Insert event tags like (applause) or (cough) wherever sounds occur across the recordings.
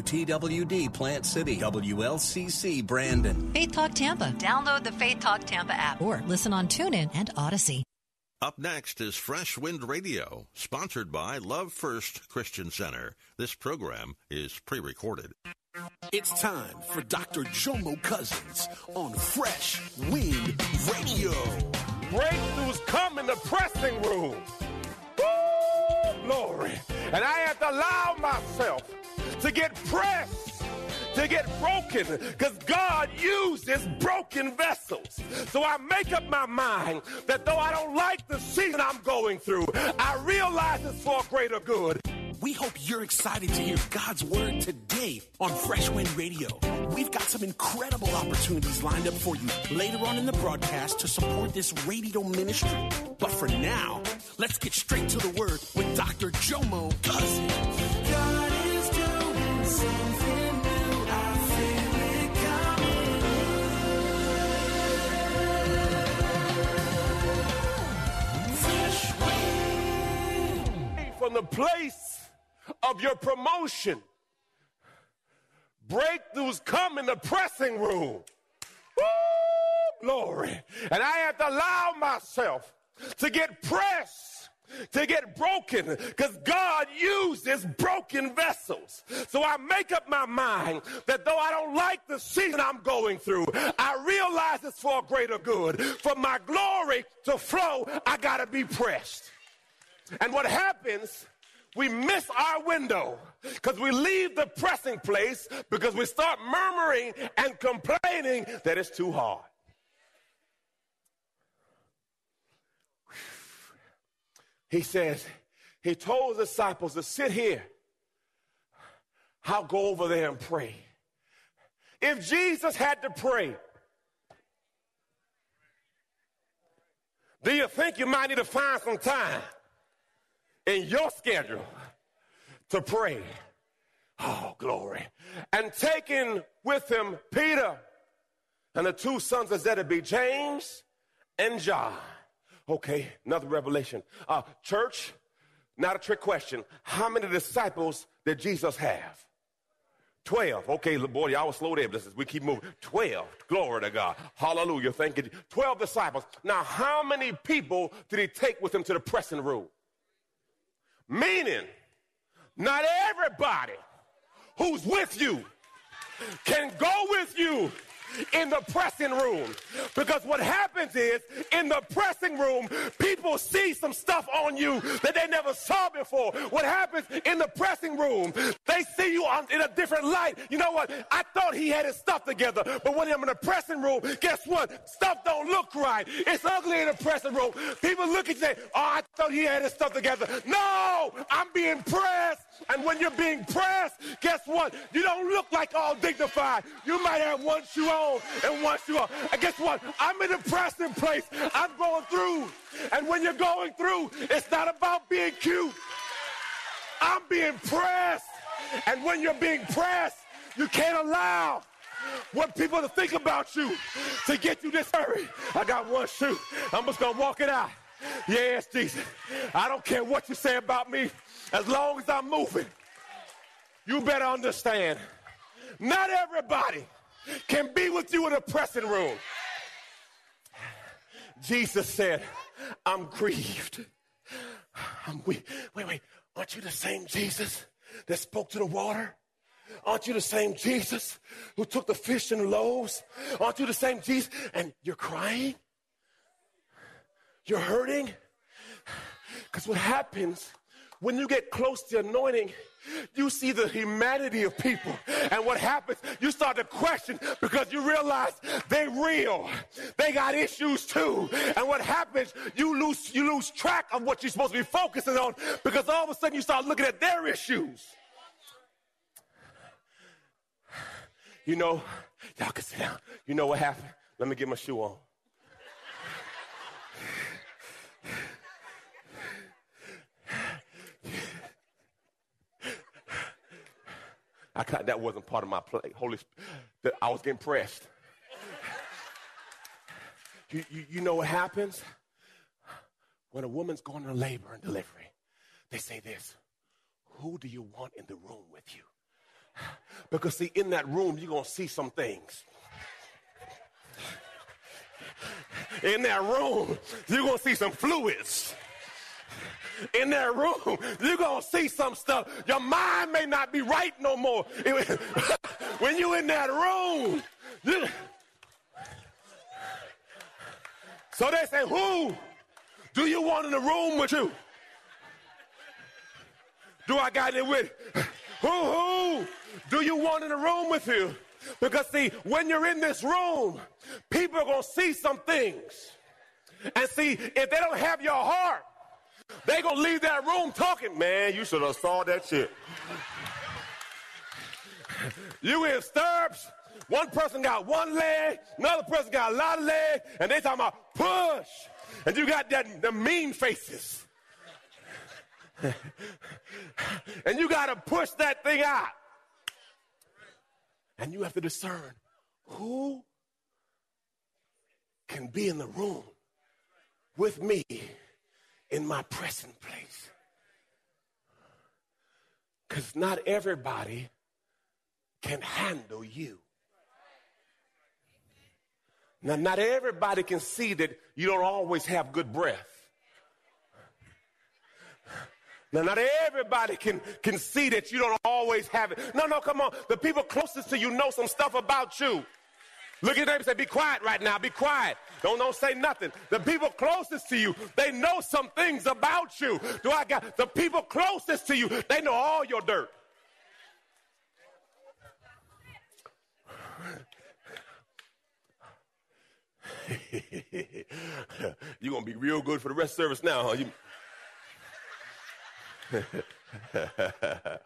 WTWD Plant City, WLCC Brandon. Faith Talk Tampa. Download the Faith Talk Tampa app or listen on TuneIn and Odyssey. Up next is Fresh Wind Radio, sponsored by Love First Christian Center. This program is pre recorded. It's time for Dr. Jomo Cousins on Fresh Wind Radio. Breakthroughs come in the pressing room. Woo, glory. And I have to allow myself to get pressed, to get broken, because God uses broken vessels. So I make up my mind that though I don't like the season I'm going through, I realize it's for greater good. We hope you're excited to hear God's word today on Fresh Wind Radio. We've got some incredible opportunities lined up for you later on in the broadcast to support this radio ministry. But for now, let's get straight to the word with Dr. Jomo Cousins. From the place of your promotion, breakthroughs come in the pressing room. Woo, glory. And I have to allow myself to get pressed, to get broken, because God uses broken vessels. So I make up my mind that though I don't like the season I'm going through, I realize it's for a greater good. For my glory to flow, I got to be pressed. And what happens we miss our window because we leave the pressing place because we start murmuring and complaining that it's too hard. He says, he told his disciples to sit here. I'll go over there and pray. If Jesus had to pray, do you think you might need to find some time? in your schedule to pray. Oh, glory. And taking with him Peter and the two sons of Zebedee, James and John. Okay, another revelation. Uh, church, not a trick question. How many disciples did Jesus have? 12. Okay, boy, y'all was slow there. But we keep moving. 12. Glory to God. Hallelujah. Thank you. 12 disciples. Now, how many people did he take with him to the pressing room? Meaning, not everybody who's with you can go with you in the pressing room. Because what happens is, in the pressing room, people see some stuff on you that they never saw before. What happens in the pressing room, they see you on, in a different light. You know what? I thought he had his stuff together, but when I'm in the pressing room, guess what? Stuff don't look right. It's ugly in the pressing room. People look at you and say, oh, I thought he had his stuff together. No, I'm being pressed. And when you're being pressed, guess what? You don't look like all dignified. You might have one shoe on and one shoe off. And guess what? I'm in a pressing place. I'm going through. And when you're going through, it's not about being cute. I'm being pressed. And when you're being pressed, you can't allow what people to think about you to get you this hurry. I got one shoe. I'm just going to walk it out. Yes, Jesus. I don't care what you say about me as long as I'm moving. You better understand. Not everybody can be with you in a pressing room. Jesus said, I'm grieved. I'm we- wait, wait. Aren't you the same Jesus that spoke to the water? Aren't you the same Jesus who took the fish and loaves? Aren't you the same Jesus? And you're crying? You're hurting? Because what happens when you get close to anointing, you see the humanity of people. And what happens, you start to question because you realize they real. They got issues too. And what happens, you lose, you lose track of what you're supposed to be focusing on because all of a sudden you start looking at their issues. you know, y'all can sit down. You know what happened? Let me get my shoe on. I that wasn't part of my play. Holy Spirit, I was getting pressed. (laughs) You, you, you know what happens? When a woman's going to labor and delivery, they say this Who do you want in the room with you? (sighs) Because, see, in that room, you're going to see some things. (laughs) In that room, you're going to see some fluids in that room, you're going to see some stuff. Your mind may not be right no more. (laughs) when you're in that room, you... so they say, Who do you want in the room with you? Do I got it with? (laughs) Who, who do you want in the room with you? Because, see, when you're in this room, people are going to see some things. And see, if they don't have your heart, they gonna leave that room talking, man, you should have saw that shit. you in stirrups, one person got one leg, another person got a lot of legs, and they talking about push. And you got that the mean faces. (laughs) and you gotta push that thing out. And you have to discern who can be in the room with me in my present place. Because not everybody can handle you. Now, not everybody can see that you don't always have good breath. Now, not everybody can, can see that you don't always have it. No, no, come on. The people closest to you know some stuff about you. Look at neighbor and say, Be quiet right now. Be quiet. Don't, don't say nothing. The people closest to you, they know some things about you. Do I got the people closest to you, they know all your dirt. (laughs) You're to be real good for the rest of service now, huh? You... (laughs)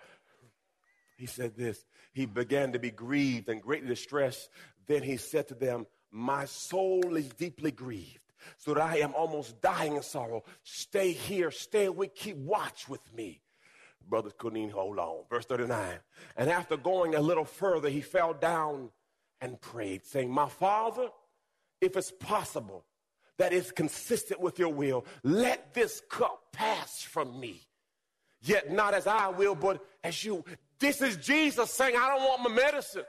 he said this. He began to be grieved and greatly distressed then he said to them, My soul is deeply grieved, so that I am almost dying in sorrow. Stay here, stay awake, keep watch with me. Brothers couldn't even hold on. Verse 39. And after going a little further, he fell down and prayed, saying, My father, if it's possible, that is consistent with your will, let this cup pass from me. Yet not as I will, but as you. This is Jesus saying, I don't want my medicine.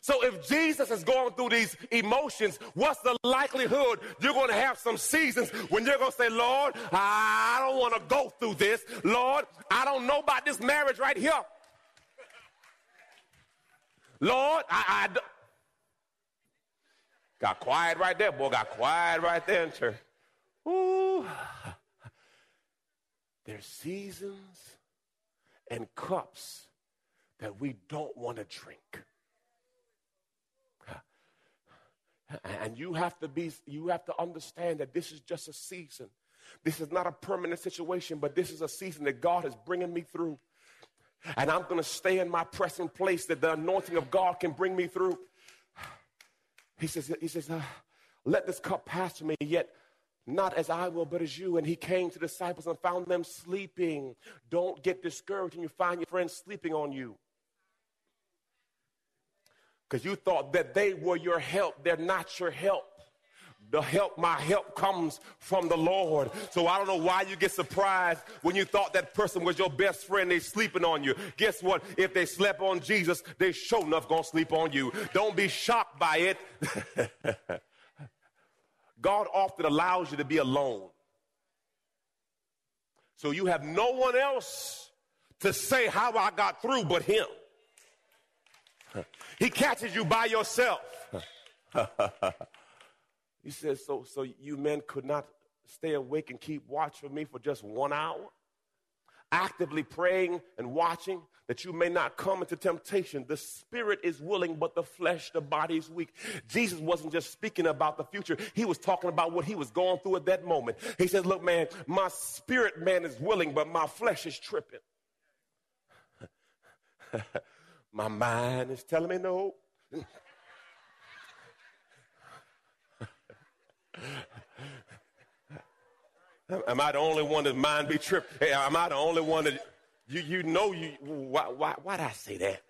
So if Jesus is going through these emotions, what's the likelihood you're going to have some seasons when you're going to say, Lord, I don't want to go through this. Lord, I don't know about this marriage right here. Lord, I, got quiet right there, boy. Got quiet right there in church. Ooh. There's seasons and cups that we don't want to drink. And you have to be, you have to understand that this is just a season. This is not a permanent situation, but this is a season that God is bringing me through. And I'm going to stay in my present place that the anointing of God can bring me through. He says, he says, uh, let this cup pass from me, yet not as I will, but as you. And he came to the disciples and found them sleeping. Don't get discouraged when you find your friends sleeping on you because you thought that they were your help. They're not your help. The help, my help comes from the Lord. So I don't know why you get surprised when you thought that person was your best friend. They sleeping on you. Guess what? If they slept on Jesus, they sure enough gonna sleep on you. Don't be shocked by it. (laughs) God often allows you to be alone. So you have no one else to say how I got through but him. He catches you by yourself. (laughs) he says, so, so you men could not stay awake and keep watch for me for just one hour? Actively praying and watching that you may not come into temptation. The spirit is willing, but the flesh, the body is weak. Jesus wasn't just speaking about the future, he was talking about what he was going through at that moment. He says, Look, man, my spirit man is willing, but my flesh is tripping. (laughs) My mind is telling me no. (laughs) Am I the only one that mind be tripped? Hey, am I the only one that you, you know you, why, why, why'd I say that?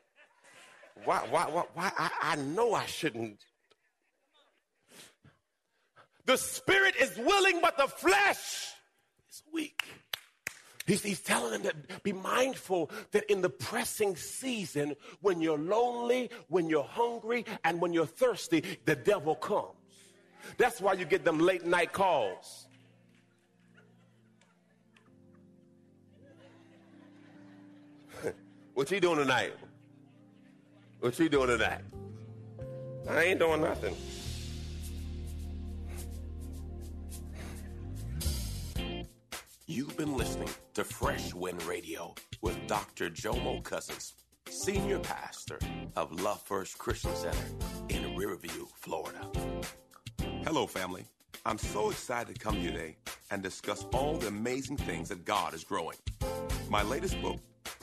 Why, why, why, why I, I know I shouldn't. The spirit is willing, but the flesh is weak. He's, he's telling them that be mindful that in the pressing season, when you're lonely, when you're hungry, and when you're thirsty, the devil comes. That's why you get them late night calls. What you doing tonight? What you doing tonight? I ain't doing nothing. You've been listening to Fresh Wind Radio with Dr. Jomo Cousins, Senior Pastor of Love First Christian Center in Riverview, Florida. Hello, family. I'm so excited to come here today and discuss all the amazing things that God is growing. My latest book,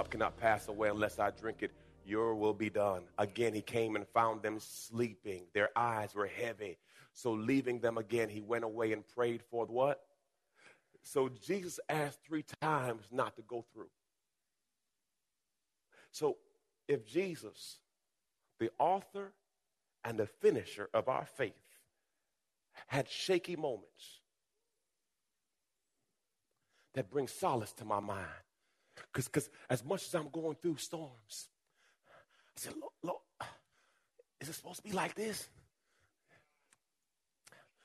Cup cannot pass away unless I drink it, your will be done. Again, he came and found them sleeping. Their eyes were heavy. So, leaving them again, he went away and prayed for what? So, Jesus asked three times not to go through. So, if Jesus, the author and the finisher of our faith, had shaky moments that bring solace to my mind, because because as much as I'm going through storms, I said, Lord, Lord, is it supposed to be like this?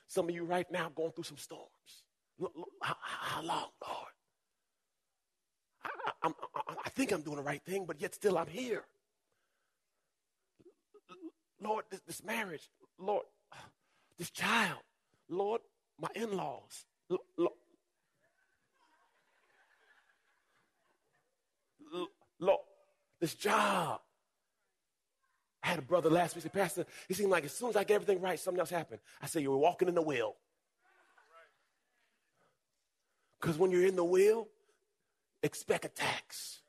Some of you right now going through some storms. Look, look, how, how, long, Lord? I, I, I, I, think I'm doing the right thing, but yet still I'm here. Lord, this, this marriage, Lord, this child, Lord, my in laws, Lord, Lord, this job. I had a brother last week say, Pastor, he seemed like as soon as I get everything right, something else happened. I said, You were walking in the will. Because when you're in the will, expect attacks.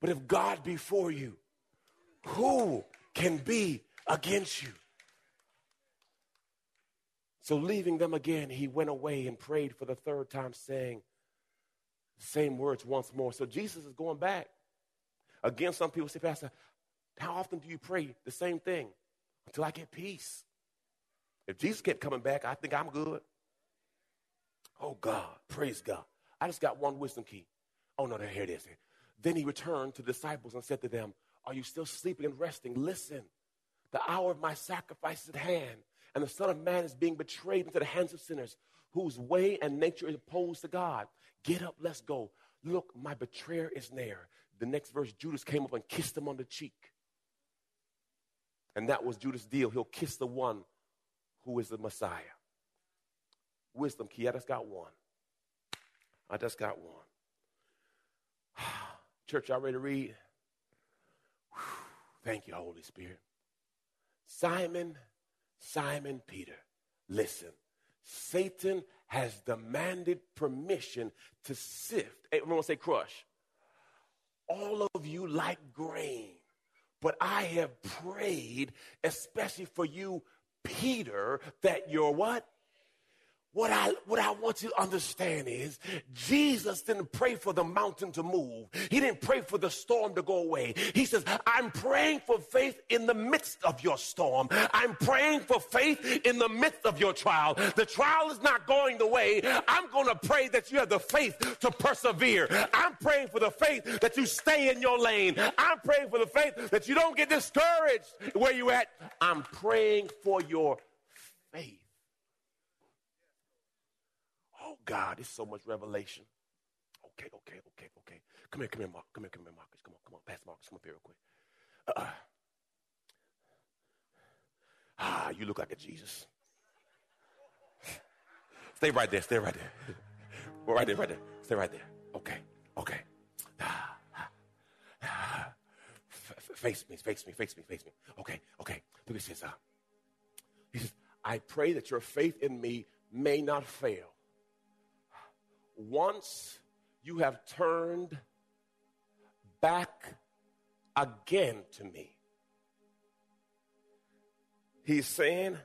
But if God be for you, who can be against you? So, leaving them again, he went away and prayed for the third time, saying the same words once more. So, Jesus is going back. Again, some people say, Pastor, how often do you pray the same thing? Until I get peace. If Jesus kept coming back, I think I'm good. Oh God, praise God. I just got one wisdom key. Oh no, here it is. Then he returned to the disciples and said to them, Are you still sleeping and resting? Listen, the hour of my sacrifice is at hand, and the Son of Man is being betrayed into the hands of sinners whose way and nature is opposed to God. Get up, let's go. Look, my betrayer is near. The next verse, Judas came up and kissed him on the cheek. And that was Judas' deal. He'll kiss the one who is the Messiah. Wisdom key. I just got one. I just got one. (sighs) Church, y'all ready to read? Whew. Thank you, Holy Spirit. Simon, Simon Peter, listen. Satan has demanded permission to sift. Everyone say crush. All of you like grain, but I have prayed, especially for you, Peter, that you're what? What I, what I want you to understand is Jesus didn't pray for the mountain to move. He didn't pray for the storm to go away. He says, I'm praying for faith in the midst of your storm. I'm praying for faith in the midst of your trial. The trial is not going the way. I'm going to pray that you have the faith to persevere. I'm praying for the faith that you stay in your lane. I'm praying for the faith that you don't get discouraged where you at. I'm praying for your faith. Oh God, it's so much revelation. Okay, okay, okay, okay. Come here, come here, Mark. Come here, come here, Marcus. Come on, come on, Pastor Marcus. Come up here real quick. Uh, ah, you look like a Jesus. stay right there. Stay right there. Right there, right there. Stay right there. Okay, okay. face me, face me, face me, face me. Okay, okay. Look at this. Uh, he says, I pray that your faith in me may not fail once you have turned back again to me. He's saying,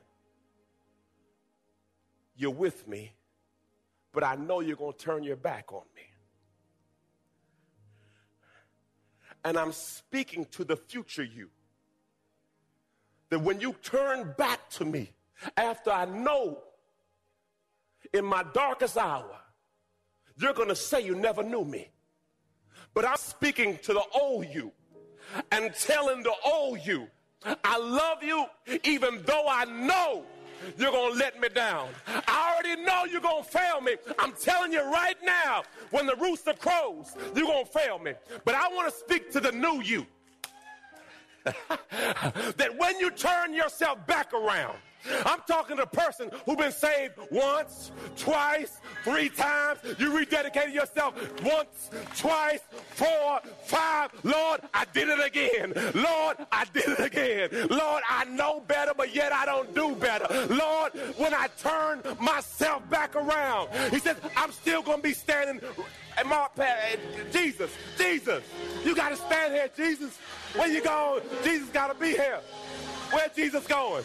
You're with me, but I know you're going to turn your back on me. And I'm speaking to the future you. That when you turn back to me, after I know in my darkest hour you're going to say you never knew me. But I'm speaking to the old you and telling the old you, I love you even though I know you're going to let me down. I already know you're going to fail me. I'm telling you right now, when the rooster crows, you're going to fail me. But I want to speak to the new you. (laughs) that when you turn yourself back around, I'm talking to a person who's been saved once, twice, three times. You rededicated yourself once, twice, four, five. Lord, I did it again. Lord, I did it again. Lord, I know better, but yet I don't do better. Lord, when I turn myself back around, he says, I'm still going to be standing. And Mark, Jesus, Jesus, you got to stand here, Jesus. Where you going? Jesus got to be here. Where Jesus going?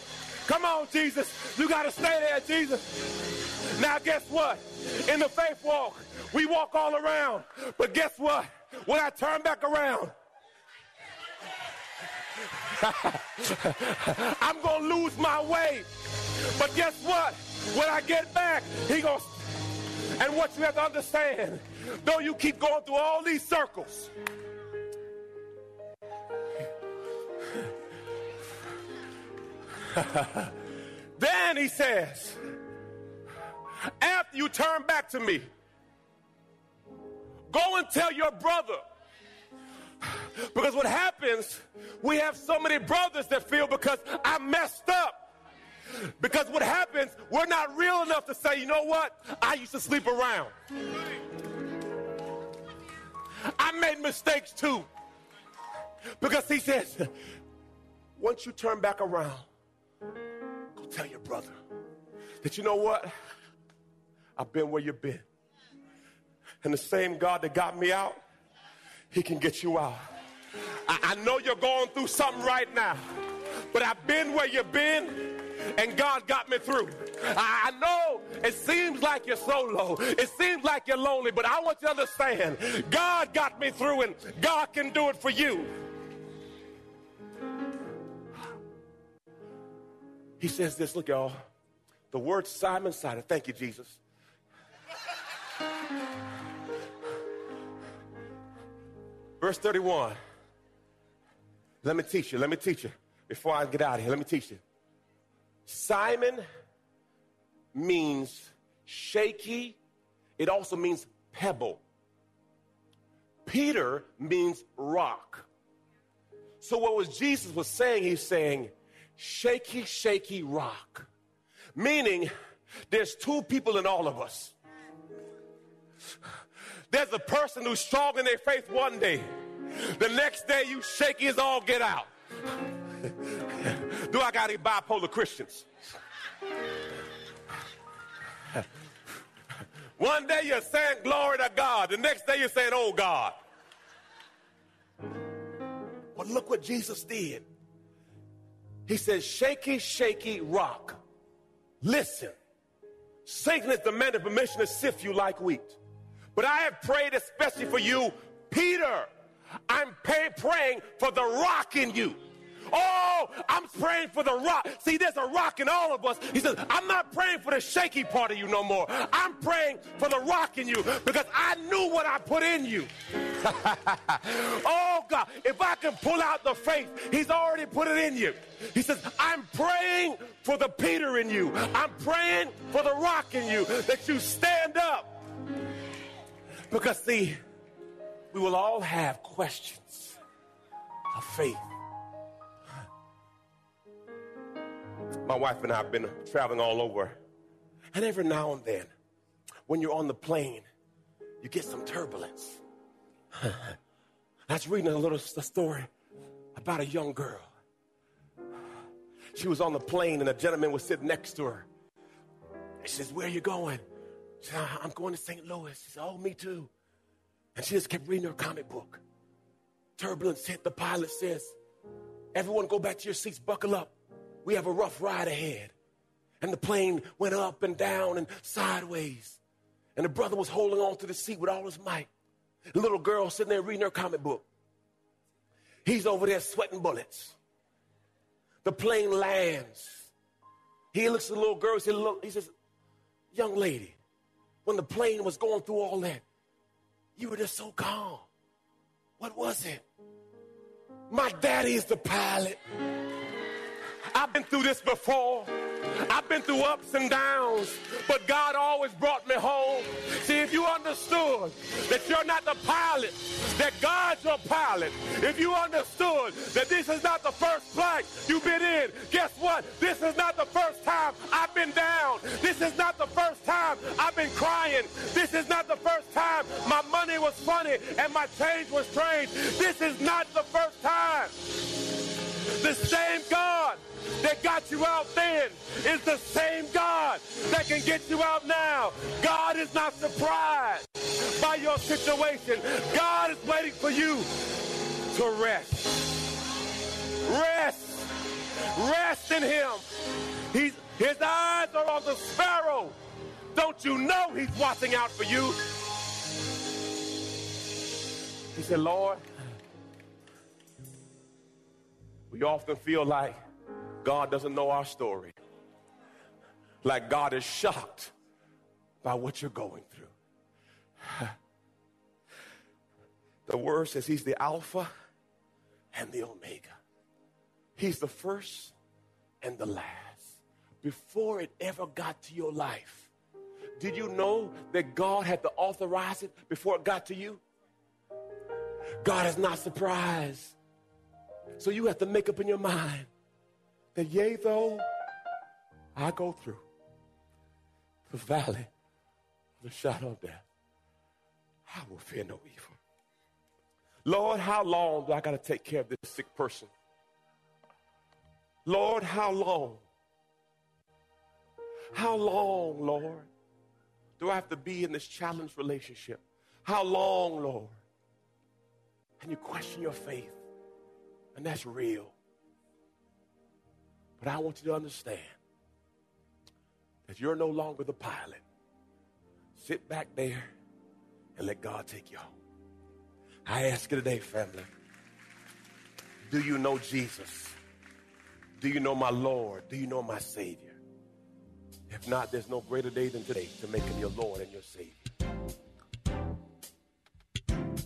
Come on, Jesus. You got to stay there, Jesus. Now, guess what? In the faith walk, we walk all around. But guess what? When I turn back around, (laughs) I'm going to lose my way. But guess what? When I get back, he goes, and what you have to understand, though you keep going through all these circles, (laughs) then he says, after you turn back to me, go and tell your brother. Because what happens, we have so many brothers that feel because I messed up. Because what happens, we're not real enough to say, you know what? I used to sleep around. I made mistakes too. Because he says, once you turn back around, tell your brother that you know what? I've been where you've been. And the same God that got me out, He can get you out. I, I know you're going through something right now, but I've been where you've been and God got me through. I know it seems like you're so low. It seems like you're lonely, but I want you to understand God got me through and God can do it for you. He says this, look, y'all. The word Simon Simon. Thank you, Jesus. Verse 31. Let me teach you. Let me teach you. Before I get out of here, let me teach you. Simon means shaky, it also means pebble. Peter means rock. So, what was Jesus was saying? He's saying, shaky, shaky rock. Meaning, there's two people in all of us. There's a person who's strong in their faith one day. The next day, you shaky as all get out. (laughs) Do I got any bipolar Christians? (laughs) One day you're saying glory to God. The next day you're saying, oh God. But look what Jesus did. He says, shaky, shaky rock. Listen, Satan has demanded permission to sift you like wheat. But I have prayed especially for you, Peter. I'm pay- praying for the rock in you. Oh, I'm praying for the rock. See, there's a rock in all of us. He says, I'm not praying for the shaky part of you no more. I'm praying for the rock in you because I knew what I put in you. (laughs) oh, God, if I can pull out the faith, He's already put it in you. He says, I'm praying for the Peter in you. I'm praying for the rock in you that you stand up. Because, see, we will all have questions of faith. My wife and I have been traveling all over. And every now and then, when you're on the plane, you get some turbulence. (laughs) I was reading a little story about a young girl. She was on the plane and a gentleman was sitting next to her. She says, Where are you going? She said, I'm going to St. Louis. She said, Oh, me too. And she just kept reading her comic book. Turbulence hit. The pilot says, Everyone go back to your seats, buckle up. We have a rough ride ahead. And the plane went up and down and sideways. And the brother was holding on to the seat with all his might. The little girl sitting there reading her comic book. He's over there sweating bullets. The plane lands. He looks at the little girl. He says, Young lady, when the plane was going through all that, you were just so calm. What was it? My daddy is the pilot. I've been through this before. I've been through ups and downs, but God always brought me home. See, if you understood that you're not the pilot, that God's your pilot, if you understood that this is not the first flight you've been in, guess what? This is not the first time I've been down. This is not the first time I've been crying. This is not the first time my money was funny and my change was strange. This is not the first time. The same God that got you out then is the same God that can get you out now. God is not surprised by your situation. God is waiting for you to rest. Rest. Rest in him. He's, his eyes are on the sparrow. Don't you know he's watching out for you? He said, Lord, we often feel like God doesn't know our story. Like God is shocked by what you're going through. (sighs) The word says he's the Alpha and the Omega. He's the first and the last. Before it ever got to your life, did you know that God had to authorize it before it got to you? God is not surprised. So you have to make up in your mind that yea, though I go through the valley of the shadow of death, I will fear no evil. Lord, how long do I got to take care of this sick person? Lord, how long? How long, Lord, do I have to be in this challenged relationship? How long, Lord? And you question your faith, and that's real. But I want you to understand that you're no longer the pilot. Sit back there and let God take you home. I ask you today, family, do you know Jesus? Do you know my Lord? Do you know my Savior? If not, there's no greater day than today to make him your Lord and your Savior.